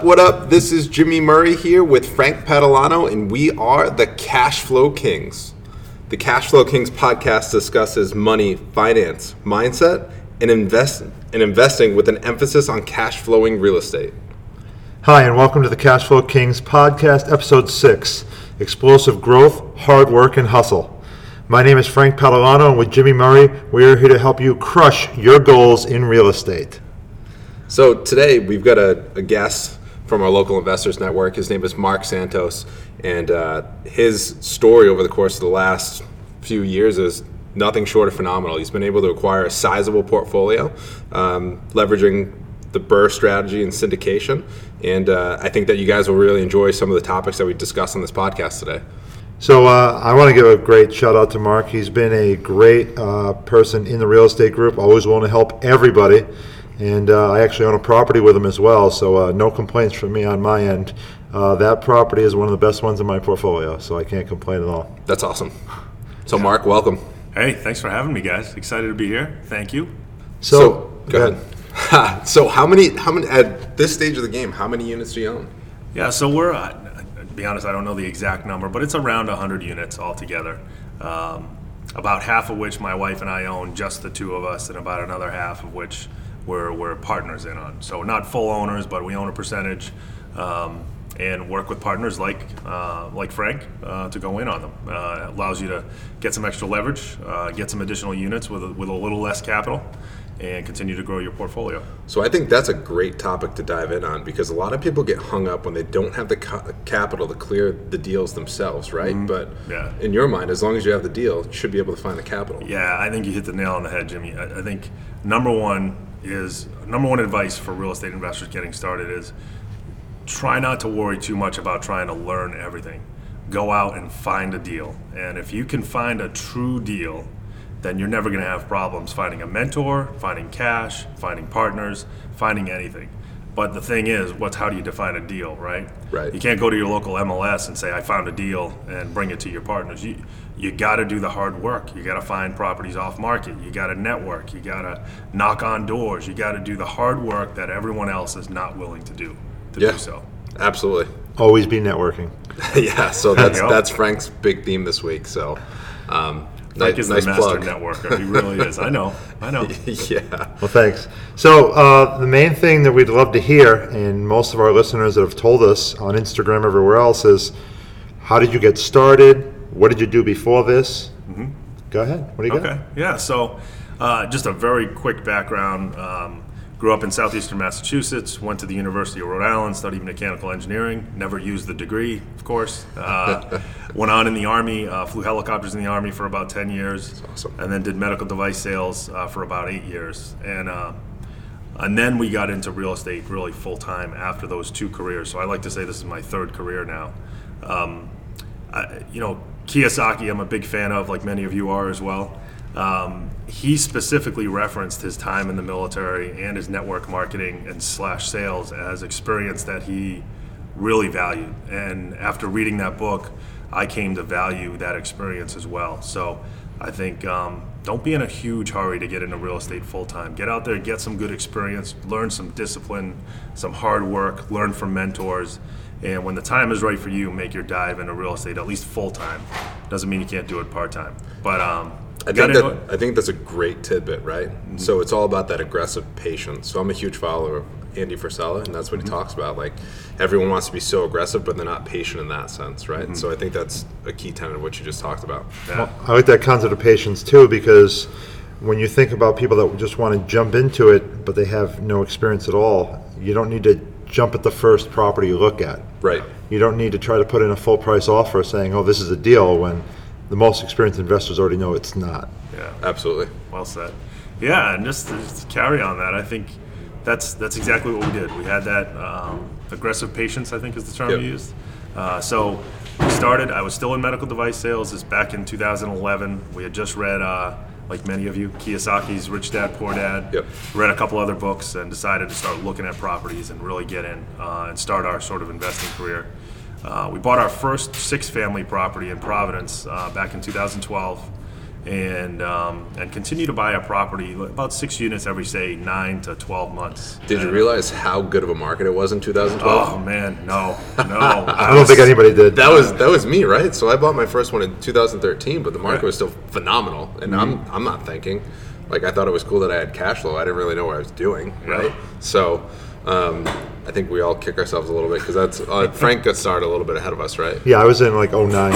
What up, what up? This is Jimmy Murray here with Frank Padalano, and we are the Cash Flow Kings. The Cash Flow Kings podcast discusses money, finance, mindset, and, invest, and investing with an emphasis on cash flowing real estate. Hi, and welcome to the Cash Flow Kings podcast, episode six Explosive Growth, Hard Work, and Hustle. My name is Frank Padalano, and with Jimmy Murray, we are here to help you crush your goals in real estate. So today we've got a, a guest from our local investors network. His name is Marc Santos, and uh, his story over the course of the last few years is nothing short of phenomenal. He's been able to acquire a sizable portfolio, um, leveraging the BRRRR strategy and syndication. And uh, I think that you guys will really enjoy some of the topics that we discussed on this podcast today. So uh, I want to give a great shout out to Marc. He's been a great uh, person in the real estate group, always willing to help everybody. And uh, I actually own a property with him as well, so uh, no complaints from me on my end. Uh, that property is one of the best ones in my portfolio, so I can't complain at all. That's awesome. So, Marc, welcome. Hey, thanks for having me, guys. Excited to be here. Thank you. So, go ahead. so, how many? How many at this stage of the game? How many units do you own? Yeah, so we're. Uh, to be honest, I don't know the exact number, but it's around 100 units altogether. Um, about half of which my wife and I own, just the two of us, and about another half of which we're, we're partners in on. So not full owners, but we own a percentage. Um, and work with partners like uh, like Frank uh, to go in on them. Uh, allows you to get some extra leverage, uh, get some additional units with a, with a little less capital, and continue to grow your portfolio. So I think that's a great topic to dive in on because a lot of people get hung up when they don't have the ca- capital to clear the deals themselves, right? Mm-hmm. But yeah. in your mind, as long as you have the deal, you should be able to find the capital. Yeah, I think you hit the nail on the head, Jimmy. I, I think number one is number one advice for real estate investors getting started is try not to worry too much about trying to learn everything. Go out and find a deal. And if you can find a true deal, then you're never going to have problems finding a mentor, finding cash, finding partners, finding anything. But the thing is, what's how do you define a deal, right? Right. You can't go to your local MLS and say I found a deal and bring it to your partners. You you got to do the hard work. You got to find properties off market. You got to network. You got to knock on doors. You got to do the hard work that everyone else is not willing to do to yeah, do so. Absolutely. Always be networking. yeah. So that's that's Frank's big theme this week. So. Um, Frank is nice the master plug. networker. He really is. I know. I know. yeah. Well, thanks. So uh, the main thing that we'd love to hear, and most of our listeners that have told us on Instagram, everywhere else, is how did you get started? What did you do before this? Mm-hmm. Go ahead. What do you okay. got? Okay. Yeah. So, uh, just a very quick background. Um, grew up in southeastern Massachusetts. Went to the University of Rhode Island. Studied mechanical engineering. Never used the degree, of course. Uh, went on in the army. Uh, flew helicopters in the army for about ten years. Awesome. And then did medical device sales uh, for about eight years. And uh, and then we got into real estate really full time after those two careers. So I like to say this is my third career now. Um, I, you know, Kiyosaki, I'm a big fan of, like many of you are as well. Um, he specifically referenced his time in the military and his network marketing and slash sales as experience that he really valued. And after reading that book, I came to value that experience as well. So I think um, don't be in a huge hurry to get into real estate full time. Get out there, get some good experience, learn some discipline, some hard work, learn from mentors and when the time is right for you, make your dive into real estate at least full time. Doesn't mean you can't do it part time, but um, I think that I think that's a great tidbit, right? Mm-hmm. So it's all about that aggressive patience. So I'm a huge follower of Andy Frisella, and that's what he mm-hmm. talks about. Like everyone wants to be so aggressive, but they're not patient in that sense, right? Mm-hmm. So I think that's a key tenet of what you just talked about. Yeah. Well, I like that concept of patience too, because when you think about people that just want to jump into it, but they have no experience at all, you don't need to jump at the first property you look at. Right. You don't need to try to put in a full price offer saying, oh, this is a deal, when the most experienced investors already know it's not. Yeah, Absolutely. well said. Yeah, and just, just to carry on that, I think that's that's exactly what we did. We had that um, aggressive patience, I think is the term Yep. we used. Uh, so we started. I was still in medical device sales. This back in 2011. We had just read uh, like many of you, Kiyosaki's Rich Dad Poor Dad. Yep. Read a couple other books and decided to start looking at properties and really get in uh, and start our sort of investing career. Uh, we bought our first six family property in Providence uh, back in 2012 and um, and continue to buy a property about six units every say nine to twelve months. Did you realize how good of a market it was in 2012? Oh man, no, no. I don't think anybody did. That was that was me, right? So I bought my first one in 2013, but the market Right. was still phenomenal, and I'm I'm not thinking like I thought it was cool that I had cash flow. I didn't really know what I was doing, Yeah. right? So um, I think we all kick ourselves a little bit because that's uh, Frank got started a little bit ahead of us, right? Yeah, I was in like '09.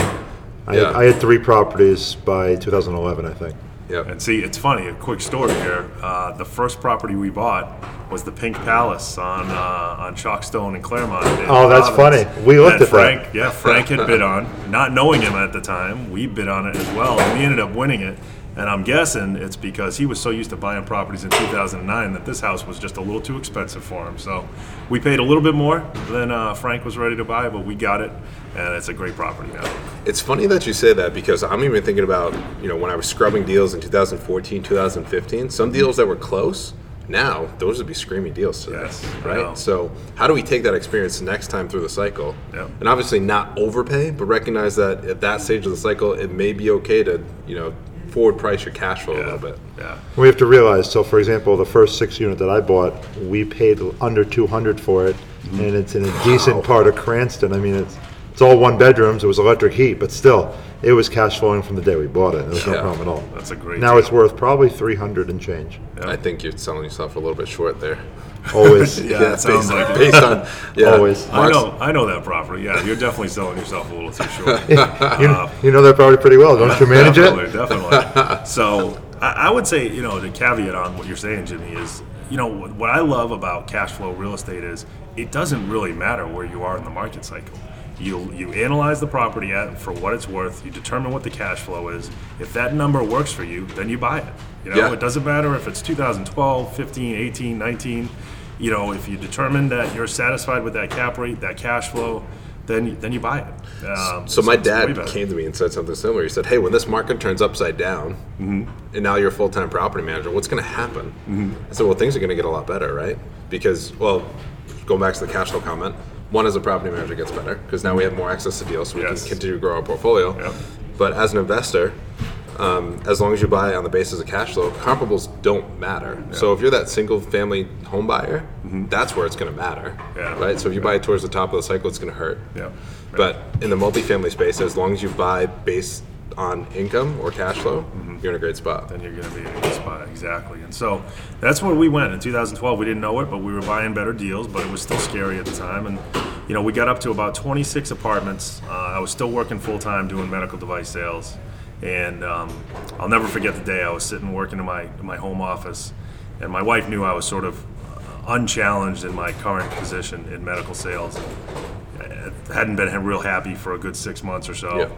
I, Yeah. had, I had three properties by 2011, I think. Yep. And see, it's funny. A quick story here. Uh, the first property we bought was the Pink Palace on uh, on Chalkstone and Claremont. in Oh, that's Providence. funny. We looked That at that. Frank, Yeah, Frank had bid on, not knowing him at the time. We bid on it as well, and we ended up winning it. And I'm guessing it's because he was so used to buying properties in 2009 that this house was just a little too expensive for him. So we paid a little bit more than uh, Frank was ready to buy, but we got it, and it's a great property now. It's funny that you say that because I'm even thinking about, you know, when I was scrubbing deals in 2014, 2015, some deals that were close, now those would be screaming deals today, Yes, right? So, how do we take that experience next time through the cycle? Yep. And obviously not overpay, but recognize that at that stage of the cycle, it may be okay to, you know, forward price your cash flow a little bit. Yeah. We have to realize, so for example, the first six unit that I bought, we paid under 200 for it, Mm-hmm. and it's in a decent part of Cranston. I mean, it's, it's all one bedrooms, it was electric heat, but still, it was cash flowing from the day we bought it. There was no Yeah. problem at all. That's a great Now deal. it's worth probably 300 and change. I think you're selling yourself a little bit short there. Always. Yeah, it sounds based, like it. based on yeah, Always. I Marc's- know, I know that property. Yeah, you're definitely selling yourself a little too short. You, uh, you know that property pretty well, don't you manage definitely, it? definitely. So I, I would say, you know, the caveat on what you're saying, Jimmy, is, you know, what, what I love about cash flow real estate is it doesn't really matter where you are in the market cycle. You you analyze the property at for what it's worth. You determine what the cash flow is. If that number works for you, then you buy it. You know, Yeah. it doesn't matter if it's 2012, 15, 18, 19. You know, if you determine that you're satisfied with that cap rate, that cash flow, then you- then you buy it. Um, So my dad came to me and said something similar. He said, "Hey, when this market turns upside down, Mm-hmm. and now you're a full-time property manager, what's going to happen?" I said, "Well, things are going to get a lot better, right? Because, well, going back to the cash flow comment, one as a property manager gets better because now we have more access to deals, so we Yes. can continue to grow our portfolio. Yep. But as an investor." Um, as long as you buy on the basis of cash flow, comparables don't matter. So if you're that single-family home buyer, that's where it's going to matter, Mm-hmm. Yeah. right? So if you buy it towards the top of the cycle, it's going to hurt. Yeah. But in the multifamily space, as long as you buy based on income or cash flow, you're in a great spot. then you're going to be in a good spot. Exactly. And so that's where we went in 2012. We didn't know it, but we were buying better deals, but it was still scary at the time. And, you know, we got up to about 26 apartments. Uh, I was still working full time doing medical device sales. And um, I'll never forget the day I was sitting working in my, in my home office, and my wife knew I was sort of unchallenged in my current position in medical sales. I hadn't been real happy for a good six months or so. Yeah.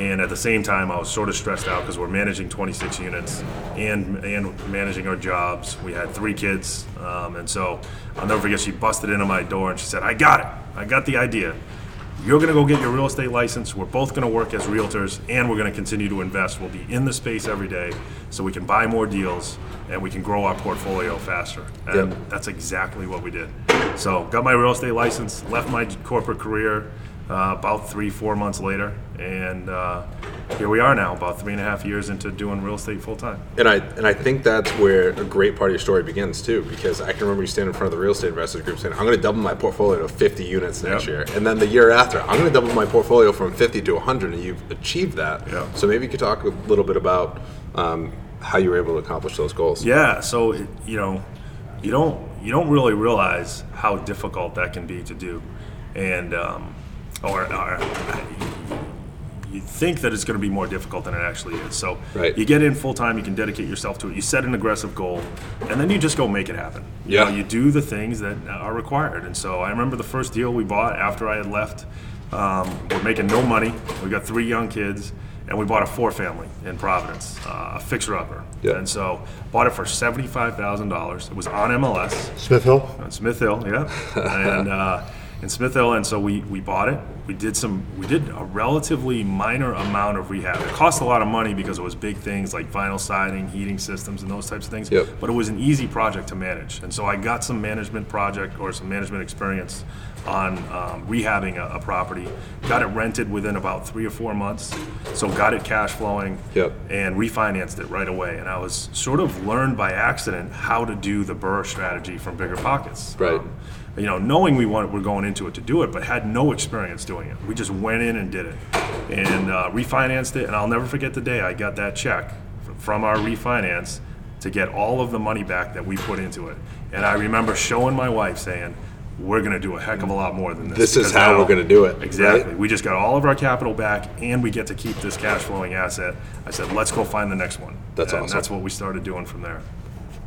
And at the same time, I was sort of stressed out because we're managing 26 units and and managing our jobs. We had three kids, um, and so I'll never forget. She busted into my door and she said, "I got it. I got the idea. You're going to go get your real estate license. We're both going to work as realtors, and we're going to continue to invest. We'll be in the space every day, so we can buy more deals and we can grow our portfolio faster." And Yep. that's exactly what we did. So, got my real estate license, left my corporate career uh, about three, four months later, and uh, here we are now, about three and a half years into doing real estate full time. And I and I think that's where a great part of your story begins too, because I can remember you standing in front of the real estate investors group saying, "I'm going to double my portfolio to 50 units next Yep. year," and then the year after, "I'm going to double my portfolio from 50 to 100," and you've achieved that. Yeah. So maybe you could talk a little bit about um, how you were able to accomplish those goals. Yeah, so you know, you don't you don't really realize how difficult that can be to do, and um, or, or you think that it's going to be more difficult than it actually is. So Right. you get in full time, you can dedicate yourself to it. You set an aggressive goal, and then you just go make it happen. You Yeah. know, you do the things that are required. And so I remember the first deal we bought after I had left. Um, we're making no money. We got three young kids, and we bought a four family in Providence, uh, a fixer upper. Yeah. And so bought it for seventy five thousand dollars. It was on MLS Smith Hill? on Smith Hill, yeah. and uh, in Smith Hill, and so we, we bought it. We did some, we did a relatively minor amount of rehab. It cost a lot of money because it was big things like vinyl siding, heating systems, and those types of things. Yep. But it was an easy project to manage, and so I got some management project or some management experience on um, rehabbing a, a property. Got it rented within about three or four months, so got it cash flowing. Yep. And refinanced it right away, and I was sort of learned by accident how to do the BRRRR strategy from BiggerPockets. Right. Um, you know, knowing we want, we're going into it to do it, but had no experience doing it. We just went in and did it, and uh, refinanced it. And I'll never forget the day I got that check from our refinance to get all of the money back that we put into it. And I remember showing my wife saying, "We're going to do a heck of a lot more than this." This is how now- we're gonna do it, right? Exactly. We just got all of our capital back, and we get to keep this cash flowing asset. I said, "Let's go find the next one." That's and awesome. That's what we started doing from there.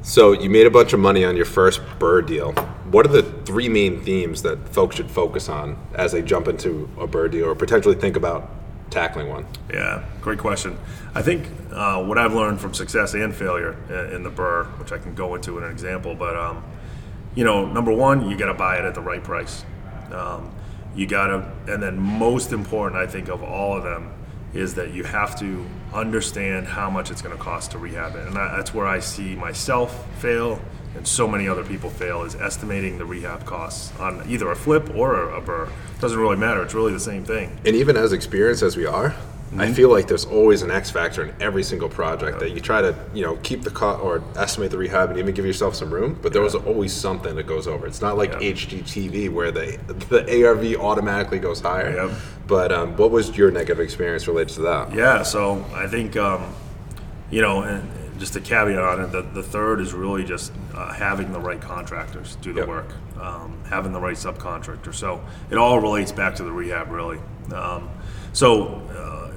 So you made a bunch of money on your first BRRRR deal. What are the three main themes that folks should focus on as they jump into a BRRRR deal or potentially think about tackling one? Yeah, great question. I think uh, what I've learned from success and failure in the BRRRR, which I can go into in an example, but um, you know, number one, you got to buy it at the right price. Um, you got to, and then most important, I think, of all of them is that you have to understand how much it's going to cost to rehab it, and that's where I see myself fail and so many other people fail is estimating the rehab costs on either a flip or a, a BRRRR. Doesn't really matter. It's really the same thing. And even as experienced as we are, I feel like there's always an X factor in every single project that you try to, you know, keep the cost or estimate the rehab and even give yourself some room. But there was always something that goes over. It's not like Yeah. HGTV where the the ARV automatically goes higher. Yep. But um, what was your negative experience related to that? Yeah, so I think, um, you know, and just a caveat on it, the, the third is really just uh, having the right contractors do the Yep. work, um, having the right subcontractor. So it all relates back to the rehab, really. Um, so uh,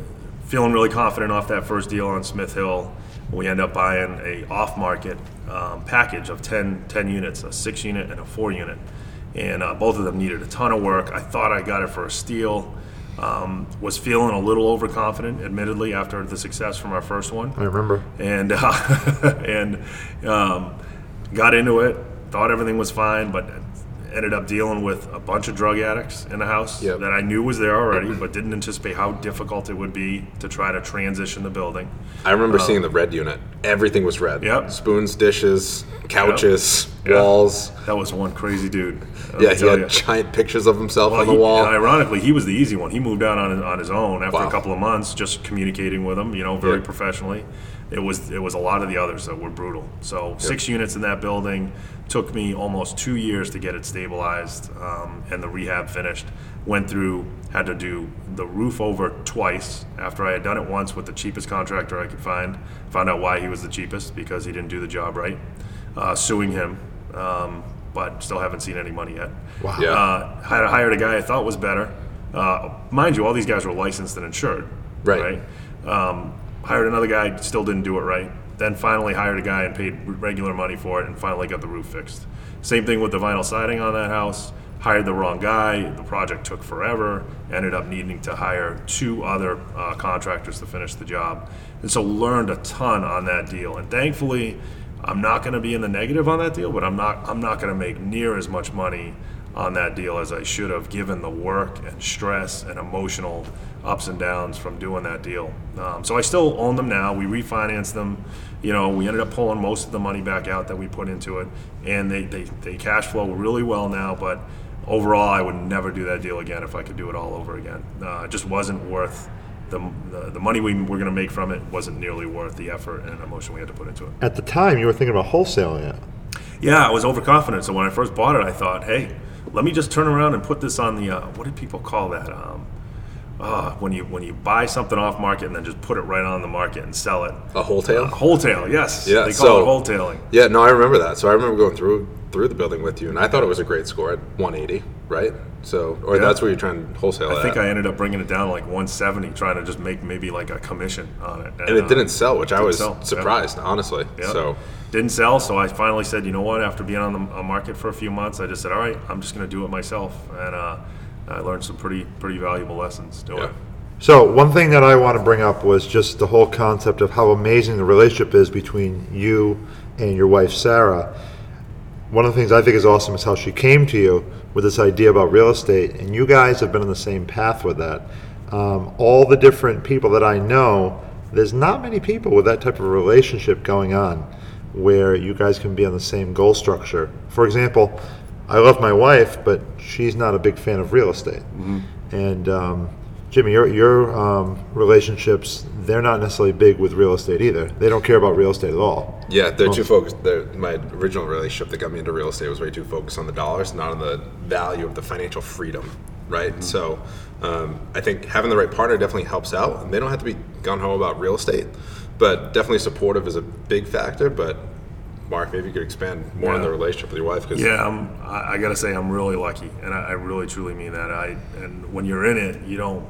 feeling really confident off that first deal on Smith Hill, we end up buying a off-market um, package of 10, 10 units, a six unit and a four unit. And uh, both of them needed a ton of work. I thought I got it for a steal. Um, was feeling a little overconfident, admittedly, after the success from our first one I remember. and uh, and um, got into it. Thought everything was fine, but ended up dealing with a bunch of drug addicts in the house Yep. that I knew was there already, but didn't anticipate how difficult it would be to try to transition the building. I remember um, seeing the red unit. Everything was red. Yep. Spoons, dishes, couches, Yeah. walls. That was one crazy dude. Yeah, he had ya. giant pictures of himself Well, on the he- wall. and ironically, he was the easy one. He moved out on his, on his own after Wow. a couple of months, just communicating with him, you know, very Yeah. professionally. It was it was a lot of the others that were brutal. So six units in that building took me almost two years to get it stabilized um, and the rehab finished. Went through, had to do the roof over twice after I had done it once with the cheapest contractor I could find. Found out why he was the cheapest because he didn't do the job right. Uh, suing him, um, but still haven't seen any money yet. Wow. Yeah. Uh, had hired a guy I thought was better. Uh, mind you, all these guys were licensed and insured. Right. Um, hired another guy, still didn't do it right. Then finally hired a guy and paid regular money for it, and finally got the roof fixed. Same thing with the vinyl siding on that house. Hired the wrong guy. The project took forever. Ended up needing to hire two other uh, contractors to finish the job, and so learned a ton on that deal. And thankfully, I'm not going to be in the negative on that deal, but I'm not I'm not going to make near as much money on that deal as I should have, given the work and stress and emotional ups and downs from doing that deal. Um, so I still own them now. We refinanced them. You know, we ended up pulling most of the money back out that we put into it, and they they, they cash flow really well now. But overall, I would never do that deal again if I could do it all over again. Uh, it just wasn't worth. The, the, the money we were going to make from it wasn't nearly worth the effort and emotion we had to put into it. At the time, you were thinking about wholesaling it. Yeah, I was overconfident. So when I first bought it, I thought, hey, let me just turn around and put this on the uh, what did people call that? Um, uh, when you when you buy something off market and then just put it right on the market and sell it. a whole tail? Wholetail, yes. Yeah, they call so- it wholetailing. Yeah, no, I remember that. So I remember going through through the building with you, and I thought it was a great score at 180, right? So, or Yeah. that's where you're trying to wholesale I think at. I ended up bringing it down like 170, trying to just make maybe like a commission on it. and it uh, didn't sell, which I didn't was sell, yeah. surprised, honestly. Yeah. So, didn't sell. So I finally said, you know what? After being on the uh, market for a few months, I just said, all right, I'm just going to do it myself, and uh, I learned some pretty pretty valuable lessons doing Yeah. it. So one thing that I want to bring up was just the whole concept of how amazing the relationship is between you and your wife Sarah. one of the things I think is awesome is how she came to you with this idea about real estate, and you guys have been on the same path with that. Um, all the different people that I know, there's not many people with that type of relationship going on where you guys can be on the same goal structure. For example, I love my wife, but she's not a big fan of real estate. And um, Jimmy, your, your um, relationships, they're not necessarily big with real estate either. They don't care about real estate at all. Yeah, they're too focused. They're, my original relationship that got me into real estate was way too focused on the dollars, not on the value of the financial freedom, right? So um, I think having the right partner definitely helps out. And they don't have to be gun ho about real estate, but definitely supportive is a big factor. But Marc, maybe you could expand more on the relationship with your wife. Cause Yeah, I'm, I, I gotta say, I'm really lucky, and I, I really truly mean that. I and when you're in it, you don't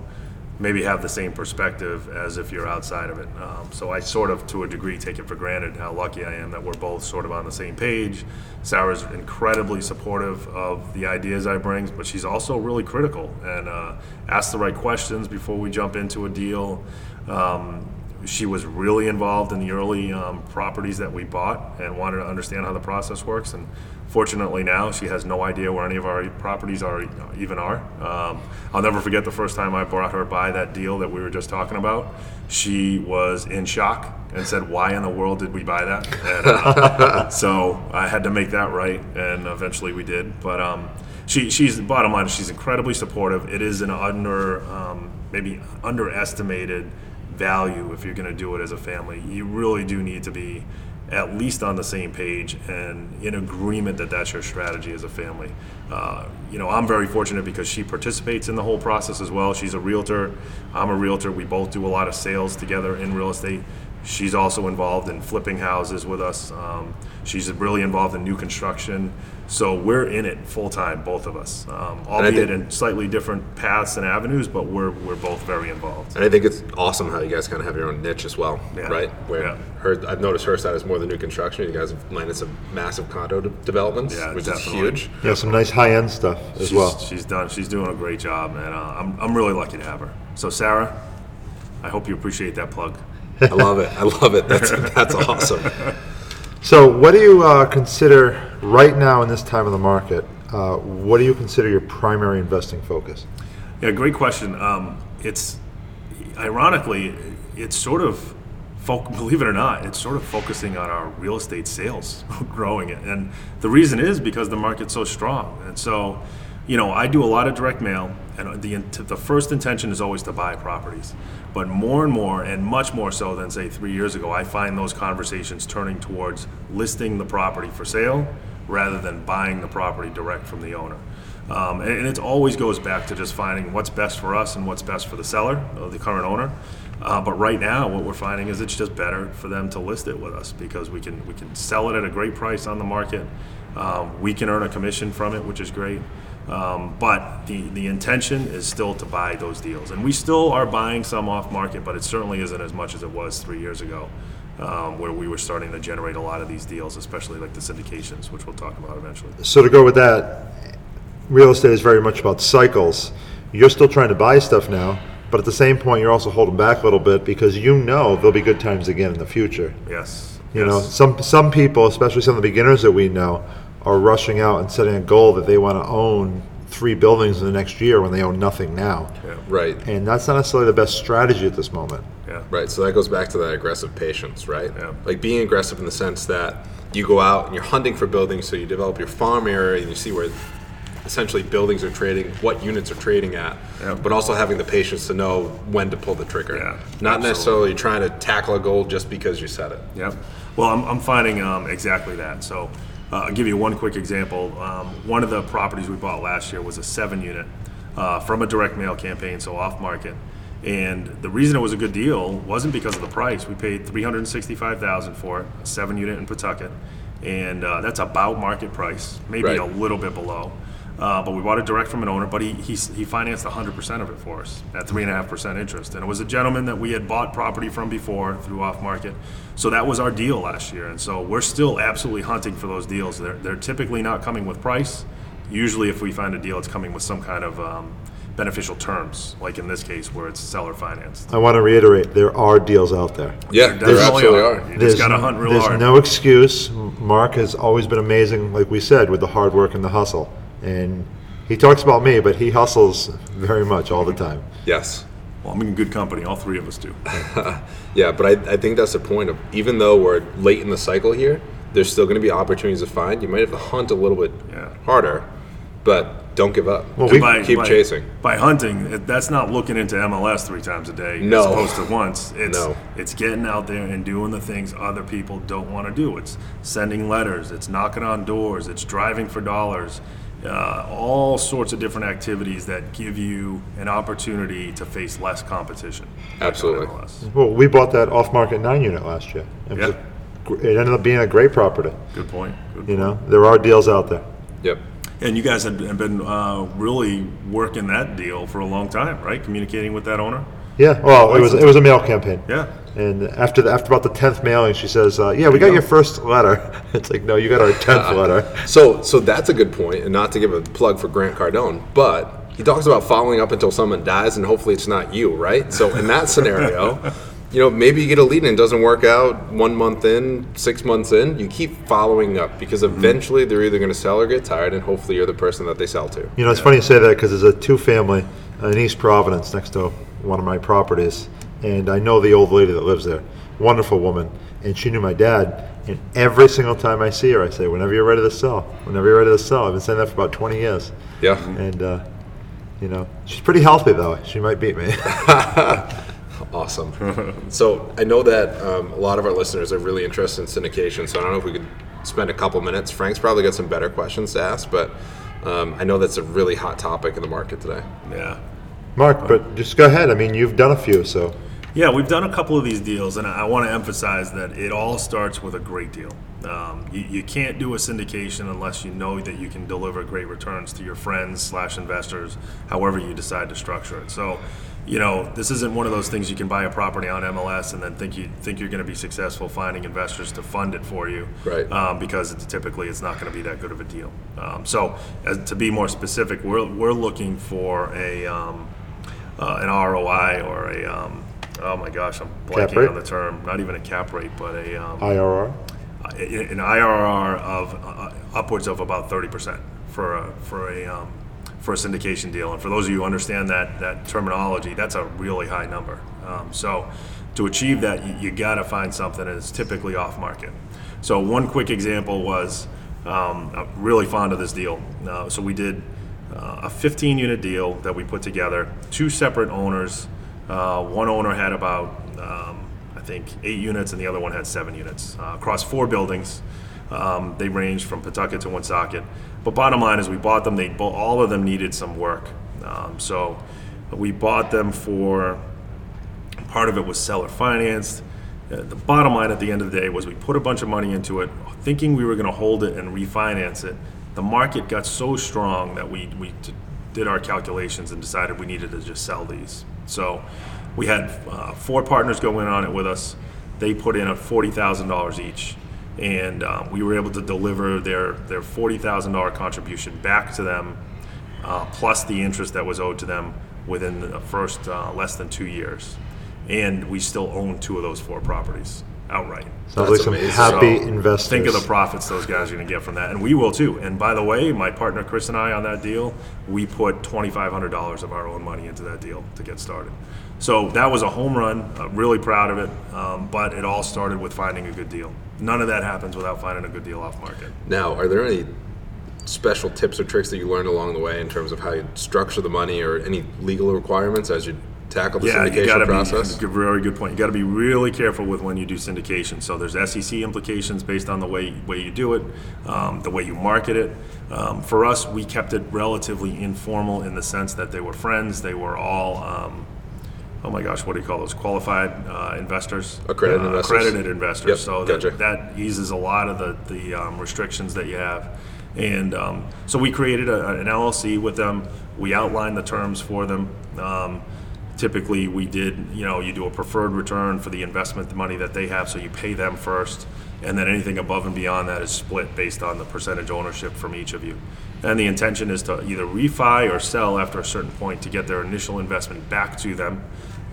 maybe have the same perspective as if you're outside of it. Um, so I sort of, to a degree, take it for granted how lucky I am that we're both sort of on the same page. Sarah's incredibly supportive of the ideas I bring, but she's also really critical and uh, asks the right questions before we jump into a deal. Um, she was really involved in the early um, properties that we bought and wanted to understand how the process works. And fortunately, now she has no idea where any of our properties are even are. Um, I'll never forget the first time I brought her by that deal that we were just talking about. She was in shock and said, "Why in the world did we buy that?" And, uh, so I had to make that right, and eventually we did. But um, she, she's bottom line. She's incredibly supportive. It is an under, um, maybe underestimated value if you're going to do it as a family. You really do need to be at least on the same page and in agreement that that's your strategy as a family. Uh, you know, I'm very fortunate because she participates in the whole process as well. She's a realtor. I'm a realtor. We both do a lot of sales together in real estate. She's also involved in flipping houses with us. Um, she's really involved in new construction. So we're in it full time, both of us, um, I albeit think- in slightly different paths and avenues, but we're, we're both very involved. And I think it's awesome how you guys kind of have your own niche as well, Yeah. right? Where Yeah. her, I've noticed her side is more the new construction. You guys have landed some massive condo de- developments, Yeah, which definitely. is huge. Yeah, some nice high-end stuff as she's, well. She's done. She's doing a great job, and uh, I'm, I'm really lucky to have her. So, Sarah, I hope you appreciate that plug. I love it. I love it. That's that's awesome. So, what do you uh, consider right now in this time of the market? Uh, what do you consider your primary investing focus? Yeah, great question. Um, it's ironically, it's sort of, believe it or not, it's sort of focusing on our real estate sales, growing it, and the reason is because the market's so strong, and so, you know, I do a lot of direct mail, and the the first intention is always to buy properties, but more and more, and much more so than say three years ago, I find those conversations turning towards listing the property for sale rather than buying the property direct from the owner. Um, and, and it always goes back to just finding what's best for us and what's best for the seller, or the current owner. Uh, but right now, what we're finding is it's just better for them to list it with us because we can we can sell it at a great price on the market. Um, we can earn a commission from it, which is great. Um, but the, the intention is still to buy those deals, and we still are buying some off market, but it certainly isn't as much as it was three years ago, um, where we were starting to generate a lot of these deals, especially like the syndications, which we'll talk about eventually. So, to go with that, real estate is very much about cycles. You're still trying to buy stuff now, but at the same point, you're also holding back a little bit because you know there'll be good times again in the future. Yes. You know, some some people, especially some of the beginners that we know, are rushing out and setting a goal that they want to own three buildings in the next year when they own nothing now. Yeah. Right. And that's not necessarily the best strategy at this moment. Yeah. Right. So that goes back to that aggressive patience, right? Yeah. Like being aggressive in the sense that you go out and you're hunting for buildings, so you develop your farm area and you see where essentially buildings are trading, what units are trading at, Yeah. but also having the patience to know when to pull the trigger. Yeah, Not absolutely. necessarily trying to tackle a goal just because you said it. Yep. Well, I'm, I'm finding um, exactly that. So uh, I'll give you one quick example. Um, one of the properties we bought last year was a seven unit uh, from a direct mail campaign, so off market. And the reason it was a good deal wasn't because of the price. We paid 365000 for it, a seven unit in Pawtucket. And uh, that's about market price, maybe Right. a little bit below. Uh, but we bought it direct from an owner, but he, he, he financed 100% of it for us at 3.5% interest. And it was a gentleman that we had bought property from before through off market. So that was our deal last year. And so we're still absolutely hunting for those deals. They're, they're typically not coming with price. Usually, if we find a deal, it's coming with some kind of um, beneficial terms, like in this case where it's seller financed. I want to reiterate, there are deals out there. Yeah, there Definitely absolutely are. You just gotta hunt real there's hard. There's no excuse. Marc has always been amazing, like we said, with the hard work and the hustle. And he talks about me, but he hustles very much all the time. Yes. Well, I'm in good company. All three of us do. Yeah, but I, I think that's the point of even though we're late in the cycle here, there's still going to be opportunities to find. You might have to hunt a little bit Yeah. harder, but don't give up. Well, And we- by- keep by- chasing. By hunting, that's not looking into MLS three times a day No. as opposed to once. It's No. it's getting out there and doing the things other people don't want to do. It's sending letters. It's knocking on doors. It's driving for dollars. Uh, all sorts of different activities that give you an opportunity to face less competition. Absolutely. MLS. Well, we bought that off-market nine unit last year. It, was Yeah. a gr- it ended up being a great property. Good point. Good You know, there are deals out there. Yep. And you guys have have been uh, really working that deal for a long time, right? Communicating with that owner. Yeah, well, it was it was a mail campaign. Yeah. And after the, after about the tenth mailing, she says, uh, "Yeah, we got your first letter." It's like, no, you got our tenth letter. So, so that's a good point, and not to give a plug for Grant Cardone, but he talks about following up until someone dies, and hopefully it's not you, right? So, in that scenario, you know, maybe you get a lead and it doesn't work out one month in, six months in. You keep following up because eventually they're either going to sell or get tired, and hopefully you're the person that they sell to. You know, it's funny you say that because there's a two-family in East Providence next to one of my properties, and I know the old lady that lives there. Wonderful woman, and she knew my dad. And every single time I see her, I say, "Whenever you're ready to sell, whenever you're ready to sell." I've been saying that for about 20 years, Yeah. and uh, you know, she's pretty healthy though. She might beat me. Awesome. so I know that um, a lot of our listeners are really interested in syndication. So I don't know if we could spend a couple minutes. Frank's probably got some better questions to ask, but um, I know that's a really hot topic in the market today. Yeah. Marc, but just go ahead. I mean, you've done a few, so Yeah, we've done a couple of these deals, and I want to emphasize that it all starts with a great deal. Um, you, you can't do a syndication unless you know that you can deliver great returns to your friends slash investors, however you decide to structure it. So, you know, this isn't one of those things you can buy a property on MLS and then think you think you're going to be successful finding investors to fund it for you, Right. Um, because it's typically it's not going to be that good of a deal. Um, so, as, to be more specific, we're we're looking for a um, uh, an ROI or a um, oh my gosh, I'm blanking on the term. Not even a cap rate, but a um, IRR. an IRR of uh, upwards of about thirty percent for a for a um, for a syndication deal. And for those of you who understand that that terminology, that's a really high number. Um, so to achieve that, you, you got to find something that's typically off market. So one quick example was um, I'm really fond of this deal. Uh, so we did a 15 unit deal that we put together, two separate owners. Uh, one owner had about um, I think eight units, and the other one had seven units uh, across four buildings. Um, they ranged from Pawtucket to Woonsocket. But bottom line is, we bought them. They all of them needed some work, um, so we bought them for. Part of it was seller financed. Uh, the bottom line at the end of the day was we put a bunch of money into it, thinking we were going to hold it and refinance it. The market got so strong that we we t- did our calculations and decided we needed to just sell these. So we had uh, four partners go in on it with us. They put in a forty thousand dollars each, and um, we were able to deliver their their forty thousand dollar contribution back to them, uh, plus the interest that was owed to them within the first uh, less than two years, and we still own two of those four properties outright. Sounds That's like some amazing. happy So, investors. Think of the profits those guys are going to get from that, and we will too. And by the way, my partner Chris and I on that deal, we put twenty five hundred dollars of our own money into that deal to get started. So that was a home run. Uh, really proud of it. Um, but it all started with finding a good deal. None of that happens without finding a good deal off market. Now, are there any special tips or tricks that you learned along the way in terms of how you structure the money or any legal requirements as you tackle the Yeah, you syndication got to process? be very good point. You got to be really careful with when you do syndication. So there's SEC implications based on the way way you do it, um, the way you market it. Um, for us, we kept it relatively informal in the sense that they were friends. They were all. Um, Oh my gosh, what do you call those? Qualified uh, investors, Accredited Uh, investors. accredited investors. Yep, so gotcha. that, that eases a lot of the the um, restrictions that you have. And um, so we created a, an LLC with them. We outlined the terms for them. Um, typically, we did, you know, you do a preferred return for the investment, the money that they have, so you pay them first, and then anything above and beyond that is split based on the percentage ownership from each of you. And the intention is to either refi or sell after a certain point to get their initial investment back to them.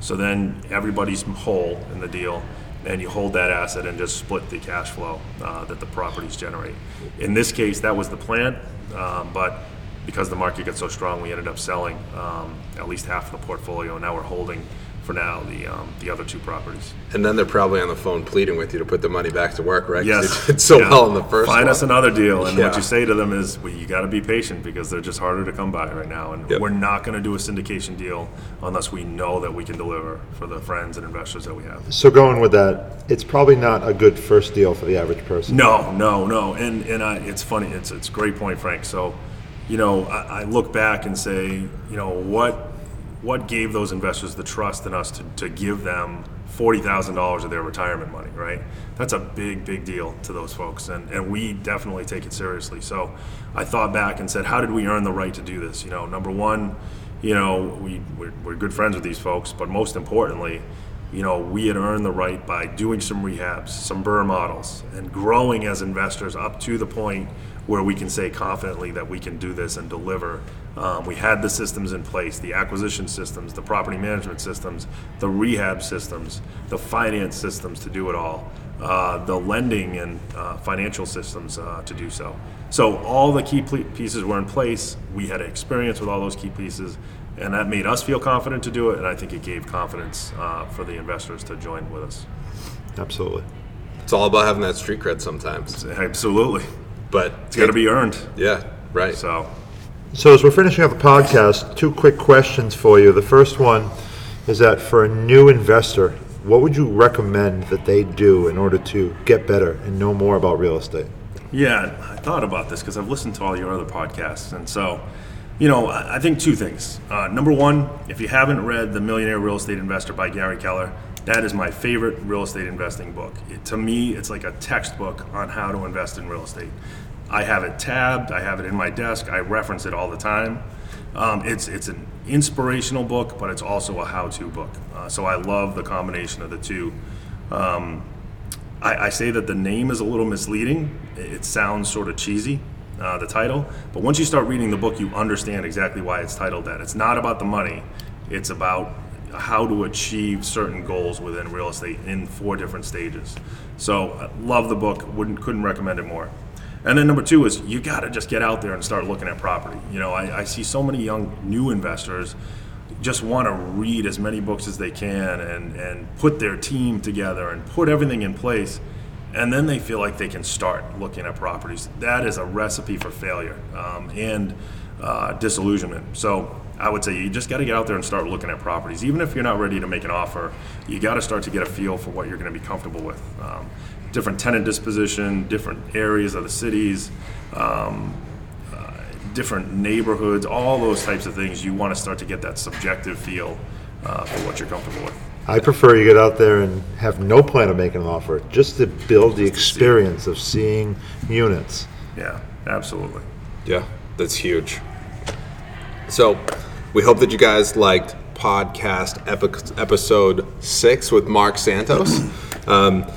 So then everybody's whole in the deal, and you hold that asset and just split the cash flow uh, that the properties generate. In this case, that was the plan, um, but because the market got so strong, we ended up selling um, at least half of the portfolio, and now we're holding for now the um, the other two properties. And then they're probably on the phone pleading with you to put the money back to work, right? Yes. They did so Yeah. well in the first Find one. us another deal, and what you say to them is, well, you got to be patient because they're just harder to come by right now, and Yep. we're not going to do a syndication deal unless we know that we can deliver for the friends and investors that we have. So going with that, it's probably not a good first deal for the average person. No, no, no, and and I, it's funny. It's it's a great point, Frank. So, you know, I, I look back and say, you know, what what gave those investors the trust in us to, to give them forty thousand dollars of their retirement money, right? That's a big, big deal to those folks, and and we definitely take it seriously. So, I thought back and said, how did we earn the right to do this? You know, number one, you know, we we're, we're good friends with these folks, but most importantly, you know, we had earned the right by doing some rehabs, some BRRRR models, and growing as investors up to the point where we can say confidently that we can do this and deliver. Um, we had the systems in place, the acquisition systems, the property management systems, the rehab systems, the finance systems to do it all, uh, the lending and uh, financial systems uh, to do so. So all the key ple- pieces were in place. We had experience with all those key pieces, and that made us feel confident to do it. And I think it gave confidence uh, for the investors to join with us. Absolutely. It's all about having that street cred sometimes. Absolutely, But it's got to be earned. Yeah, right. So, So as we're finishing up the podcast, two quick questions for you. The first one is that for a new investor, what would you recommend that they do in order to get better and know more about real estate? yeah, I thought about this because I've listened to all your other podcasts, and so, you know, I, I think two things. Uh, number one, if you haven't read The Millionaire Real Estate Investor by Gary Keller, that is my favorite real estate investing book. It, to me, it's like a textbook on how to invest in real estate. I have it tabbed. I have it in my desk. I reference it all the time. Um, it's it's an inspirational book, but it's also a how-to book. Uh, so I love the combination of the two. Um, I, I say that the name is a little misleading. It it sounds sort of cheesy, uh, the title. But once you start reading the book, you understand exactly why it's titled that. It's not about the money. It's about how to achieve certain goals within real estate in four different stages. So, uh, love the book. Wouldn't couldn't recommend it more. And then number two is you got to just get out there and start looking at property. You know, I, I see so many young new investors just want to read as many books as they can and, and put their team together and put everything in place. And then they feel like they can start looking at properties. That is a recipe for failure um, and uh, disillusionment. So I would say you just got to get out there and start looking at properties. Even if you're not ready to make an offer, you got to start to get a feel for what you're going to be comfortable with. Um, different tenant disposition, different areas of the cities, um, uh, different neighborhoods, all those types of things. You want to start to get that subjective feel uh, for what you're comfortable with. I prefer you get out there and have no plan of making an offer, just to build the experience of seeing units. Yeah, absolutely. Yeah, that's huge. So, we hope that you guys liked podcast epi- episode six with Marc Santos. Um,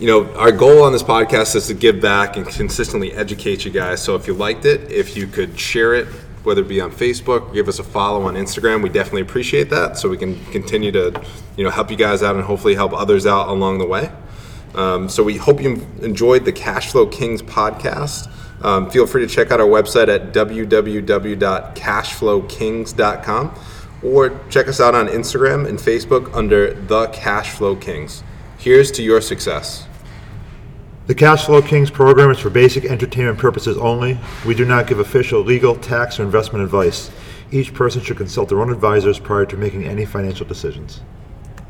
you know, our goal on this podcast is to give back and consistently educate you guys. So, if you liked it, if you could share it, whether it be on Facebook, give us a follow on Instagram, we definitely appreciate that. So we can continue to, you know, help you guys out and hopefully help others out along the way. Um, so we hope you enjoyed the Cashflow Kings podcast. Um, feel free to check out our website at www.cashflowkings.com or check us out on Instagram and Facebook under the Cashflow Kings. Here's to your success. The Cash Flow Kings program is for basic entertainment purposes only. We do not give official legal, tax, or investment advice. Each person should consult their own advisors prior to making any financial decisions.